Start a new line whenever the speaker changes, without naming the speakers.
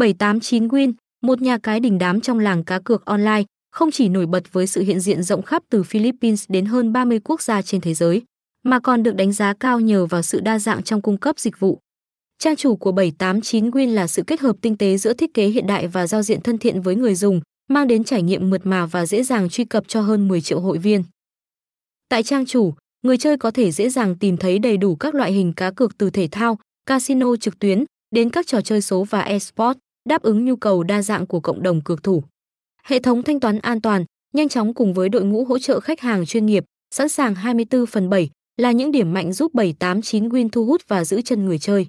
789 Win, một nhà cái đình đám trong làng cá cược online, không chỉ nổi bật với sự hiện diện rộng khắp từ Philippines đến hơn 30 quốc gia trên thế giới, mà còn được đánh giá cao nhờ vào sự đa dạng trong cung cấp dịch vụ. Trang chủ của 789 Win là sự kết hợp tinh tế giữa thiết kế hiện đại và giao diện thân thiện với người dùng, mang đến trải nghiệm mượt mà và dễ dàng truy cập cho hơn 10 triệu hội viên. Tại trang chủ, người chơi có thể dễ dàng tìm thấy đầy đủ các loại hình cá cược từ thể thao, casino trực tuyến đến các trò chơi số và esports, đáp ứng nhu cầu đa dạng của cộng đồng cược thủ. Hệ thống thanh toán an toàn, nhanh chóng cùng với đội ngũ hỗ trợ khách hàng chuyên nghiệp, sẵn sàng 24 phần 7 là những điểm mạnh giúp 789 Win thu hút và giữ chân người chơi.